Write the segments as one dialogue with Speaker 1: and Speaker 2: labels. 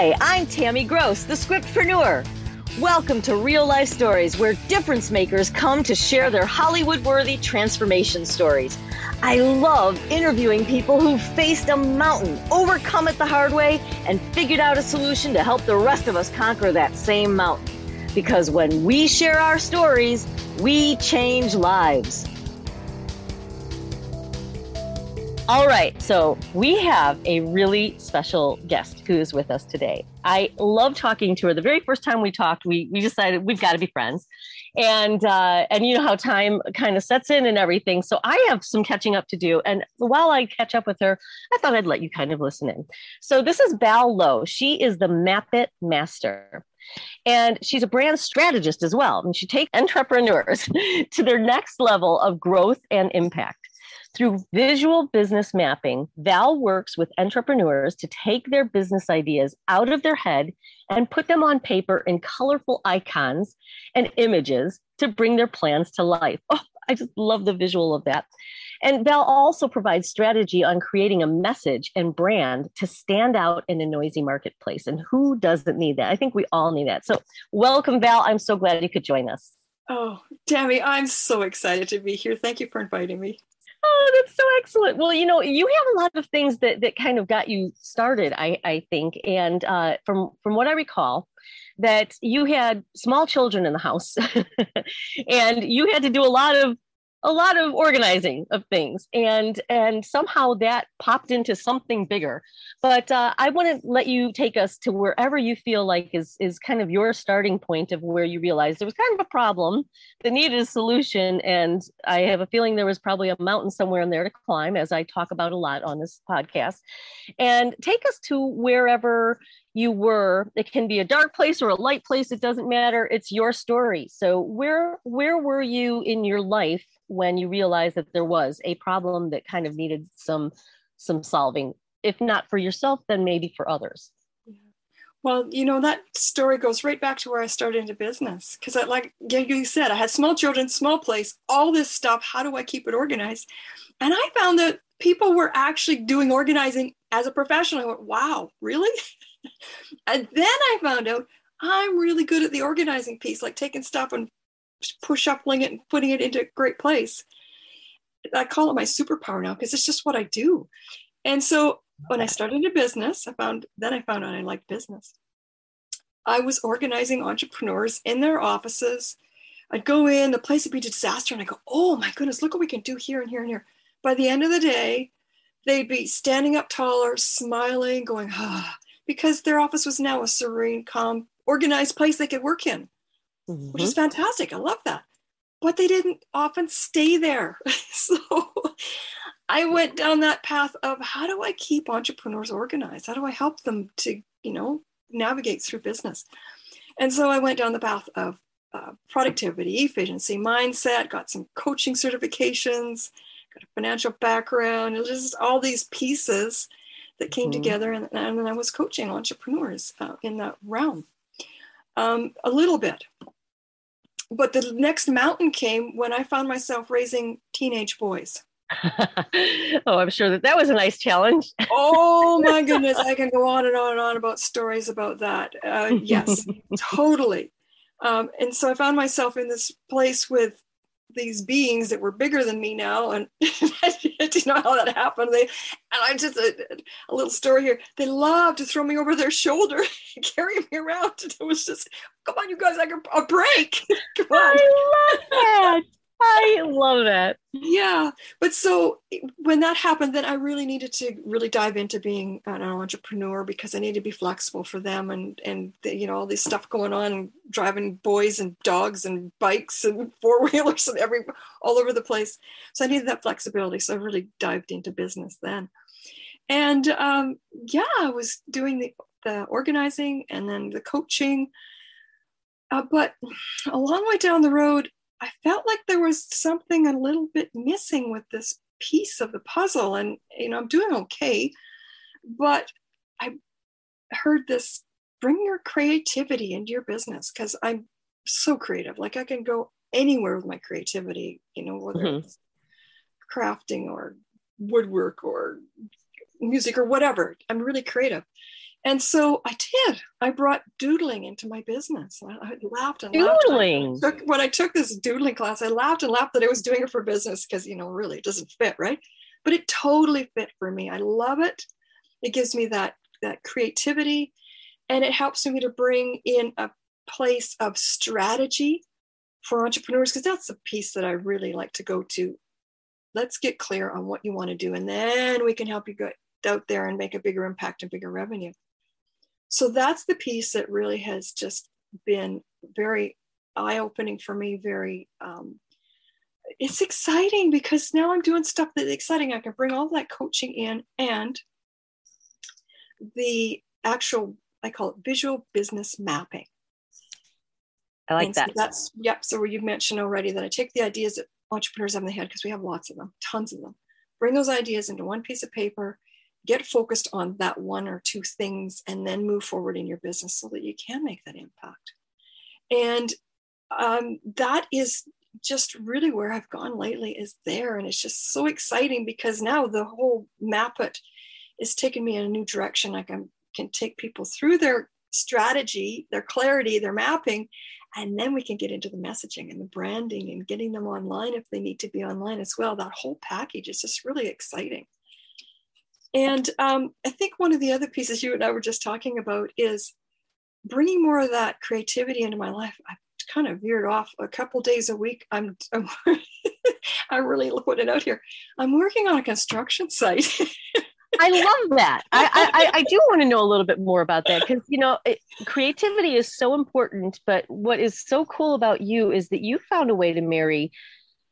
Speaker 1: Hi, I'm Tammy Gross, the scriptpreneur. Welcome to Real Life Stories, where difference makers come to share their Hollywood worthy transformation stories. I love interviewing people who faced a mountain, overcome it the hard way, and figured out a solution to help the rest of us conquer that same mountain. Because when we share our stories, we change lives. All right, so we have a really special guest who is with us today. I love talking to her. The very first time we talked, we we decided we've got to be friends, and uh, and you know how time kind of sets in and everything. So I have some catching up to do, and while I catch up with her, I thought I'd let you kind of listen in. So this is Val Low. She is the Map It Master. And she's a brand strategist as well. And she takes entrepreneurs to their next level of growth and impact. Through visual business mapping, Val works with entrepreneurs to take their business ideas out of their head and put them on paper in colorful icons and images to bring their plans to life. Oh, I just love the visual of that. And Val also provides strategy on creating a message and brand to stand out in a noisy marketplace. And who doesn't need that? I think we all need that. So, welcome, Val. I'm so glad you could join us.
Speaker 2: Oh, Tammy, I'm so excited to be here. Thank you for inviting me.
Speaker 1: That's so excellent. Well, you know, you have a lot of things that that kind of got you started, I I think, and uh, from from what I recall, that you had small children in the house, and you had to do a lot of a lot of organizing of things and and somehow that popped into something bigger. But uh, i want to let you take us to wherever you feel like is is kind of your starting point of where you realized there was kind of a problem that needed a solution and i have a feeling there was probably a mountain somewhere in there to climb as i talk about a lot on this podcast. And take us to wherever you were. It can be a dark place or a light place it doesn't matter. It's your story. So where where were you in your life when you realized that there was a problem that kind of needed some some solving? If not for yourself then maybe for others.
Speaker 2: Well you know that story goes right back to where i started into business. Because i like you said i had small children small place all this stuff. How do i keep it organized? And i found that people were actually doing organizing as a professional. I went wow really and then I found out I'm really good at the organizing piece, like taking stuff and push shuffling it and putting it into a great place. I call it my superpower now because it's just what I do. And so when I started a business, I found then I found out I liked business. I was organizing entrepreneurs in their offices. I'd go in, the place would be a disaster, and I go, oh my goodness, look what we can do here and here and here. By the end of the day, they'd be standing up taller, smiling, going, ah, because their office was now a serene, calm, organized place they could work in, mm-hmm. which is mm-hmm. fantastic. I love that. But they didn't often stay there. so I went down that path of how do I keep entrepreneurs organized? How do I help them to, you know, navigate through business? And so I went down the path of uh, productivity, efficiency, mindset, got some coaching certifications, got a financial background, just all these pieces that came mm-hmm. together, and, and then I was coaching entrepreneurs uh, in that realm um, a little bit. But the next mountain came when I found myself raising teenage boys.
Speaker 1: oh, I'm sure that that was a nice challenge.
Speaker 2: oh my goodness, I can go on and on and on about stories about that. Uh, yes, totally. Um, and so I found myself in this place with these beings that were bigger than me now and do you know how that happened. They and i just a, a, little story here. They loved to throw me over their shoulder and carry me around. It was just come on you guys i can a break. Come on.
Speaker 1: I love that I love that.
Speaker 2: Yeah. But so when that happened, then I really needed to really dive into being an entrepreneur because I needed to be flexible for them and, and the, you know, all this stuff going on, driving boys and dogs and bikes and four wheelers and every, all over the place. So I needed that flexibility. So I really dived into business then. And um, yeah, I was doing the, the organizing and then the coaching. Uh, but a long way down the road, I felt like there was something a little bit missing with this piece of the puzzle. And, you know, I'm doing okay. But I heard this bring your creativity into your business because I'm so creative. Like I can go anywhere with my creativity, you know, whether mm-hmm. it's crafting or woodwork or music or whatever. I'm really creative. And so I did. I brought doodling into my business. I, I laughed and
Speaker 1: doodling.
Speaker 2: laughed. Took, when I took this doodling class, I laughed and laughed that I was doing it for business because, you know, really it doesn't fit, right? But it totally fit for me. I love it. It gives me that that creativity and it helps me to bring in a place of strategy for entrepreneurs because that's the piece that I really like to go to. Let's get clear on what you want to do, and then we can help you get out there and make a bigger impact and bigger revenue. So that's the piece that really has just been very eye opening for me. Very, um, it's exciting because now I'm doing stuff that's exciting. I can bring all that coaching in and the actual, I call it visual business mapping.
Speaker 1: I like that.
Speaker 2: So that's yep. So you mentioned already that I take the ideas that entrepreneurs have in their head because we have lots of them, tons of them. Bring those ideas into one piece of paper, get focused on that one or two things, and then move forward in your business so that you can make that impact. And um, that is just really where I've gone lately is there, and it's just so exciting because now the whole map it is taking me in a new direction. I can take people through their strategy, their clarity, their mapping, and then we can get into the messaging and the branding and getting them online if they need to be online as well. That whole package is just really exciting. And um, I think one of the other pieces you and I were just talking about is bringing more of that creativity into my life. I kind of veered off a couple days a week. I'm, I'm I really put it out here. I'm working on a construction site.
Speaker 1: I love that. I, I, I do want to know a little bit more about that because you know it, creativity is so important. But what is so cool about you is that you found a way to marry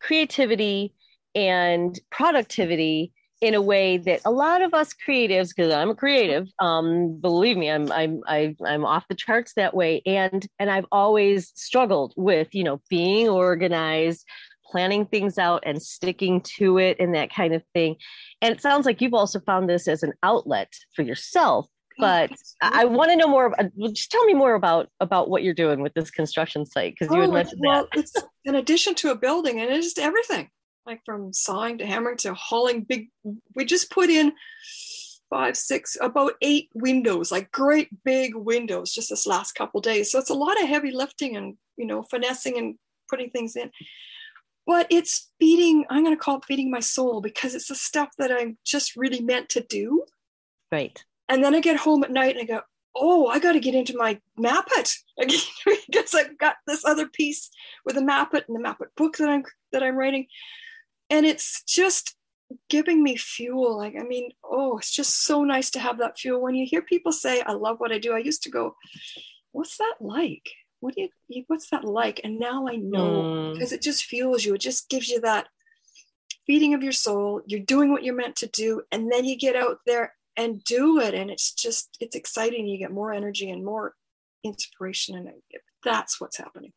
Speaker 1: creativity and productivity in a way that a lot of us creatives, because I'm a creative, um, believe me, I'm I'm I, I'm off the charts that way, and and I've always struggled with you know being organized, planning things out and sticking to it and that kind of thing. And it sounds like you've also found this as an outlet for yourself. But I want to know more. About, just tell me more about about what you're doing with this construction site because you had oh, mentioned
Speaker 2: well,
Speaker 1: that.
Speaker 2: it's in addition to a building, and it's just everything, like from sawing to hammering to hauling big. We just put in five, six, about eight windows, like great big windows, just this last couple days. So it's a lot of heavy lifting and you know finessing and putting things in but it's feeding i'm going to call it feeding my soul because it's the stuff that i'm just really meant to do
Speaker 1: right
Speaker 2: and then i get home at night and i go oh i got to get into my map it because i've got this other piece with a map it and the map it book that i'm that i'm writing and it's just giving me fuel. Like i mean oh it's just so nice to have that fuel. When you hear people say i love what i do i used to go what's that like? What do you what's that like? And now i know mm. because it just fuels you. It just gives you that feeding of your soul. You're doing what you're meant to do and then you get out there and do it. And it's just it's exciting. You get more energy and more inspiration and that's what's happening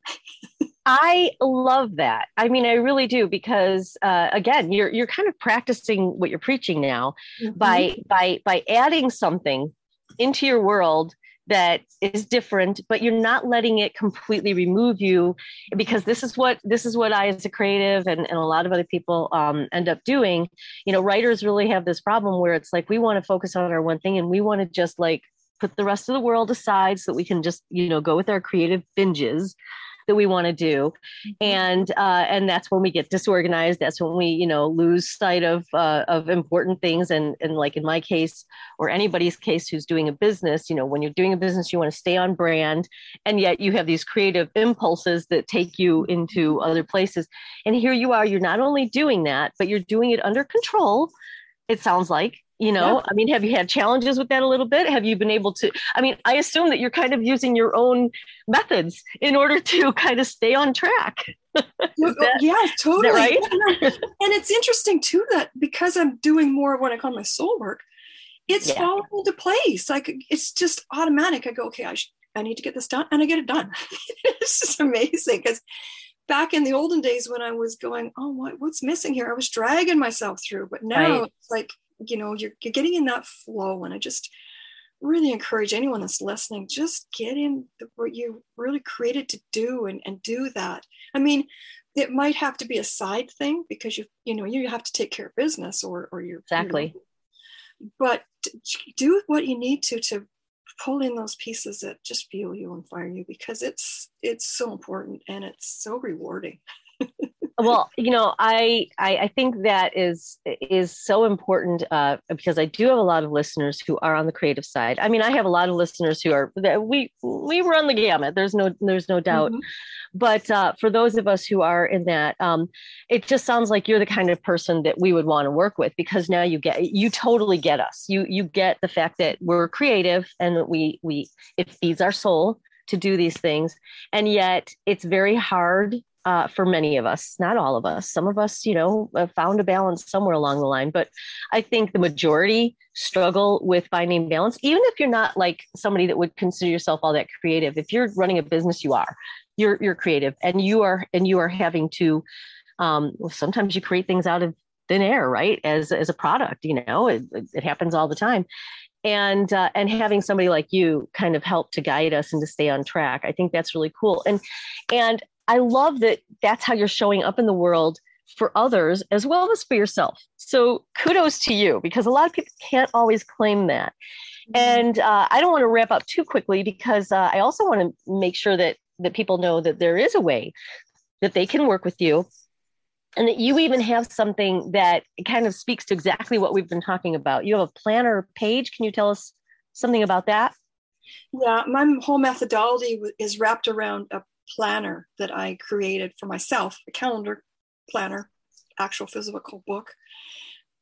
Speaker 1: I love that. I mean, I really do because uh, again, you're you're kind of practicing what you're preaching now mm-hmm. by by by adding something into your world that is different but you're not letting it completely remove you because this is what this is what i as a creative and, and a lot of other people um, end up doing you know writers really have this problem where it's like we want to focus on our one thing and we want to just like put the rest of the world aside so that we can just you know go with our creative binges that we want to do. Mm-hmm. and uh, and that's when we get disorganized. That's when we you know lose sight of uh, of important things. And and like in my case or anybody's case who's doing a business you know when you're doing a business you want to stay on brand. And yet you have these creative impulses that take you into other places. And here you are you're not only doing that but you're doing it under control it sounds like you know yeah. i mean have you had challenges with that a little bit? Have you been able to i mean i assume that you're kind of using your own methods in order to kind of stay on track.
Speaker 2: That, yeah totally.
Speaker 1: right?
Speaker 2: And it's interesting too that because i'm doing more of what i call my soul work it's yeah. falling into place. Like it's just automatic. I go okay i sh- i need to get this done and i get it done. It's just amazing because back in the olden days when i was going oh what, what's missing here? I was dragging myself through but now right. it's like you know you're, you're getting in that flow and i just really encourage anyone that's listening just get in the, what you really created to do and, and do that. I mean it might have to be a side thing because you you know you have to take care of business or or you're
Speaker 1: exactly
Speaker 2: you know, but do what you need to to pull in those pieces that just fuel you and fire you because it's it's so important and it's so rewarding
Speaker 1: well you know I, I, I think that is is so important uh, because i do have a lot of listeners who are on the creative side. I mean i have a lot of listeners who are we we run the gamut. There's no there's no doubt. Mm-hmm. but uh, for those of us who are in that um, it just sounds like you're the kind of person that we would want to work with because now you get you totally get us. You you get the fact that we're creative and that we we it feeds our soul to do these things. And yet it's very hard uh, for many of us, not all of us. Some of us, you know, found a balance somewhere along the line. But I think the majority struggle with finding balance, even if you're not like somebody that would consider yourself all that creative. If you're running a business, you are. You're you're creative, and you are and you are having to. Um, sometimes you create things out of thin air, right? As as a product, you know, it, it happens all the time and uh, and having somebody like you kind of help to guide us and to stay on track i think that's really cool and and I love that that's how you're showing up in the world for others as well as for yourself. So kudos to you because a lot of people can't always claim that. Mm-hmm. And uh, I don't want to wrap up too quickly because uh, I also want to make sure that that people know that there is a way that they can work with you and that you even have something that kind of speaks to exactly what we've been talking about. You have a planner page. Can you tell us something about that?
Speaker 2: Yeah, my whole methodology is wrapped around a planner that I created for myself, a calendar planner, actual physical book.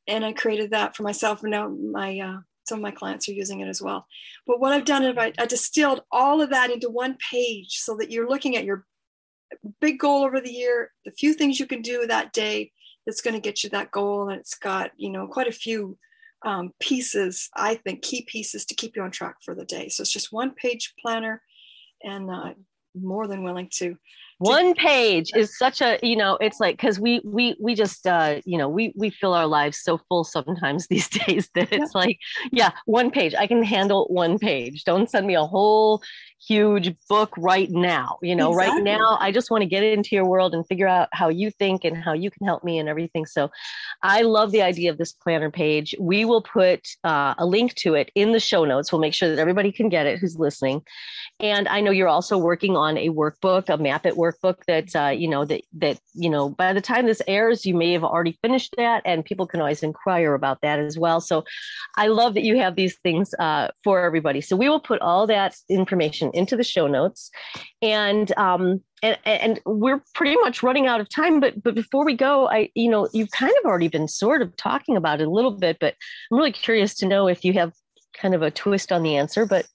Speaker 2: And I created that for myself. And now my uh, some of my clients are using it as well. But what I've done is I, I distilled all of that into one page so that you're looking at your big goal over the year, the few things you can do that day that's going to get you that goal. And it's got, you know, quite a few um, pieces, I think, key pieces to keep you on track for the day. So it's just one page planner and uh, more than willing to
Speaker 1: one page is such a you know it's like because we we we just uh you know we we fill our lives so full sometimes these days that it's like yeah one page. I can handle one page. Don't send me a whole huge book right now you know exactly. right now. I just want to get into your world and figure out how you think and how you can help me and everything. So i love the idea of this planner page. We will put uh, a link to it in the show notes. We'll make sure that everybody can get it who's listening. And i know you're also working on a workbook a map it workbook that uh, you know that that you know by the time this airs you may have already finished that and people can always inquire about that as well. So i love that you have these things uh, for everybody. So we will put all that information into the show notes. And um and, and we're pretty much running out of time but but before we go i you know you've kind of already been sort of talking about it a little bit but i'm really curious to know if you have kind of a twist on the answer but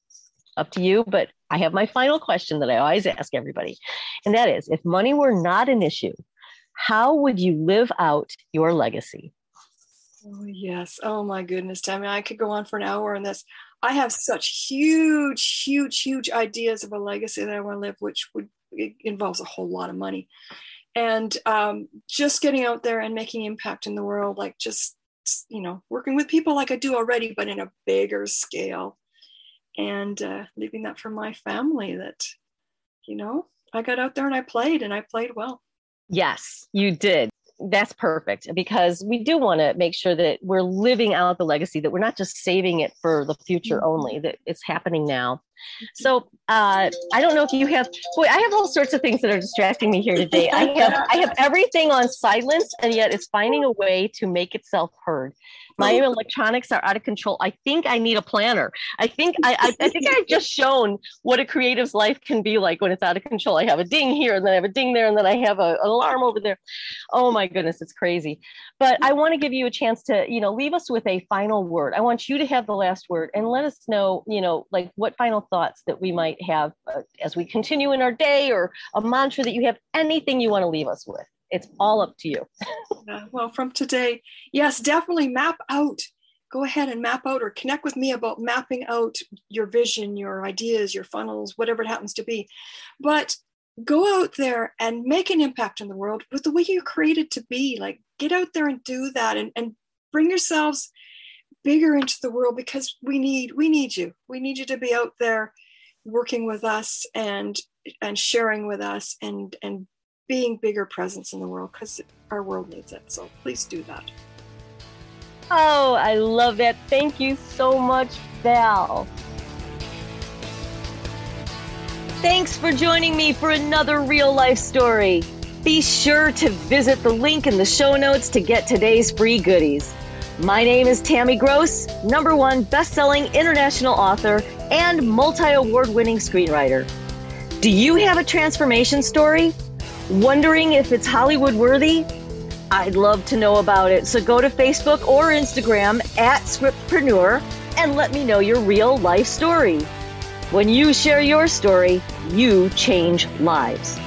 Speaker 1: up to you but I have my final question that I always ask everybody. And that is if money were not an issue, how would you live out your legacy?
Speaker 2: Oh, yes. Oh, my goodness, Tammy. I could go on for an hour on this. I have such huge, huge, huge ideas of a legacy that I want to live, which would involves a whole lot of money. And um, just getting out there and making impact in the world, like just, you know, working with people like I do already, but in a bigger scale and uh, leaving that for my family that, you know, I got out there and I played and I played well.
Speaker 1: Yes, you did. That's perfect because we do want to make sure that we're living out the legacy, that we're not just saving it for the future mm-hmm. only, that it's happening now. So uh, I don't know if you have. Boy, I have all sorts of things that are distracting me here today. I have I have everything on silence, and yet it's finding a way to make itself heard my electronics are out of control. I think I need a planner. I think I, I, I, think I've just shown what a creative's life can be like when it's out of control. I have a ding here, and then I have a ding there, and then I have a, an alarm over there. Oh my goodness, it's crazy. But I want to give you a chance to, you know, leave us with a final word. I want you to have the last word, and let us know, you know, like what final thoughts that we might have uh, as we continue in our day, or a mantra that you have. Anything you want to leave us with it's all up to you.
Speaker 2: yeah, well, from today, yes, definitely map out. Go ahead and map out or connect with me about mapping out your vision, your ideas, your funnels, whatever it happens to be. But go out there and make an impact in the world with the way you're created to be. Like get out there and do that and, and bring yourselves bigger into the world because we need we need you. We need you to be out there working with us and and sharing with us and and being bigger presence in the world because our world needs it. So please do that.
Speaker 1: Oh, I love that. Thank you so much, Val. Thanks for joining me for another real life story. Be sure to visit the link in the show notes to get today's free goodies. My name is Tammy Gross, number one best-selling international author and multi-award winning screenwriter. Do you have a transformation story? Wondering if it's Hollywood worthy? I'd love to know about it. So go to Facebook or Instagram at Scriptpreneur and let me know your real life story. When you share your story, you change lives.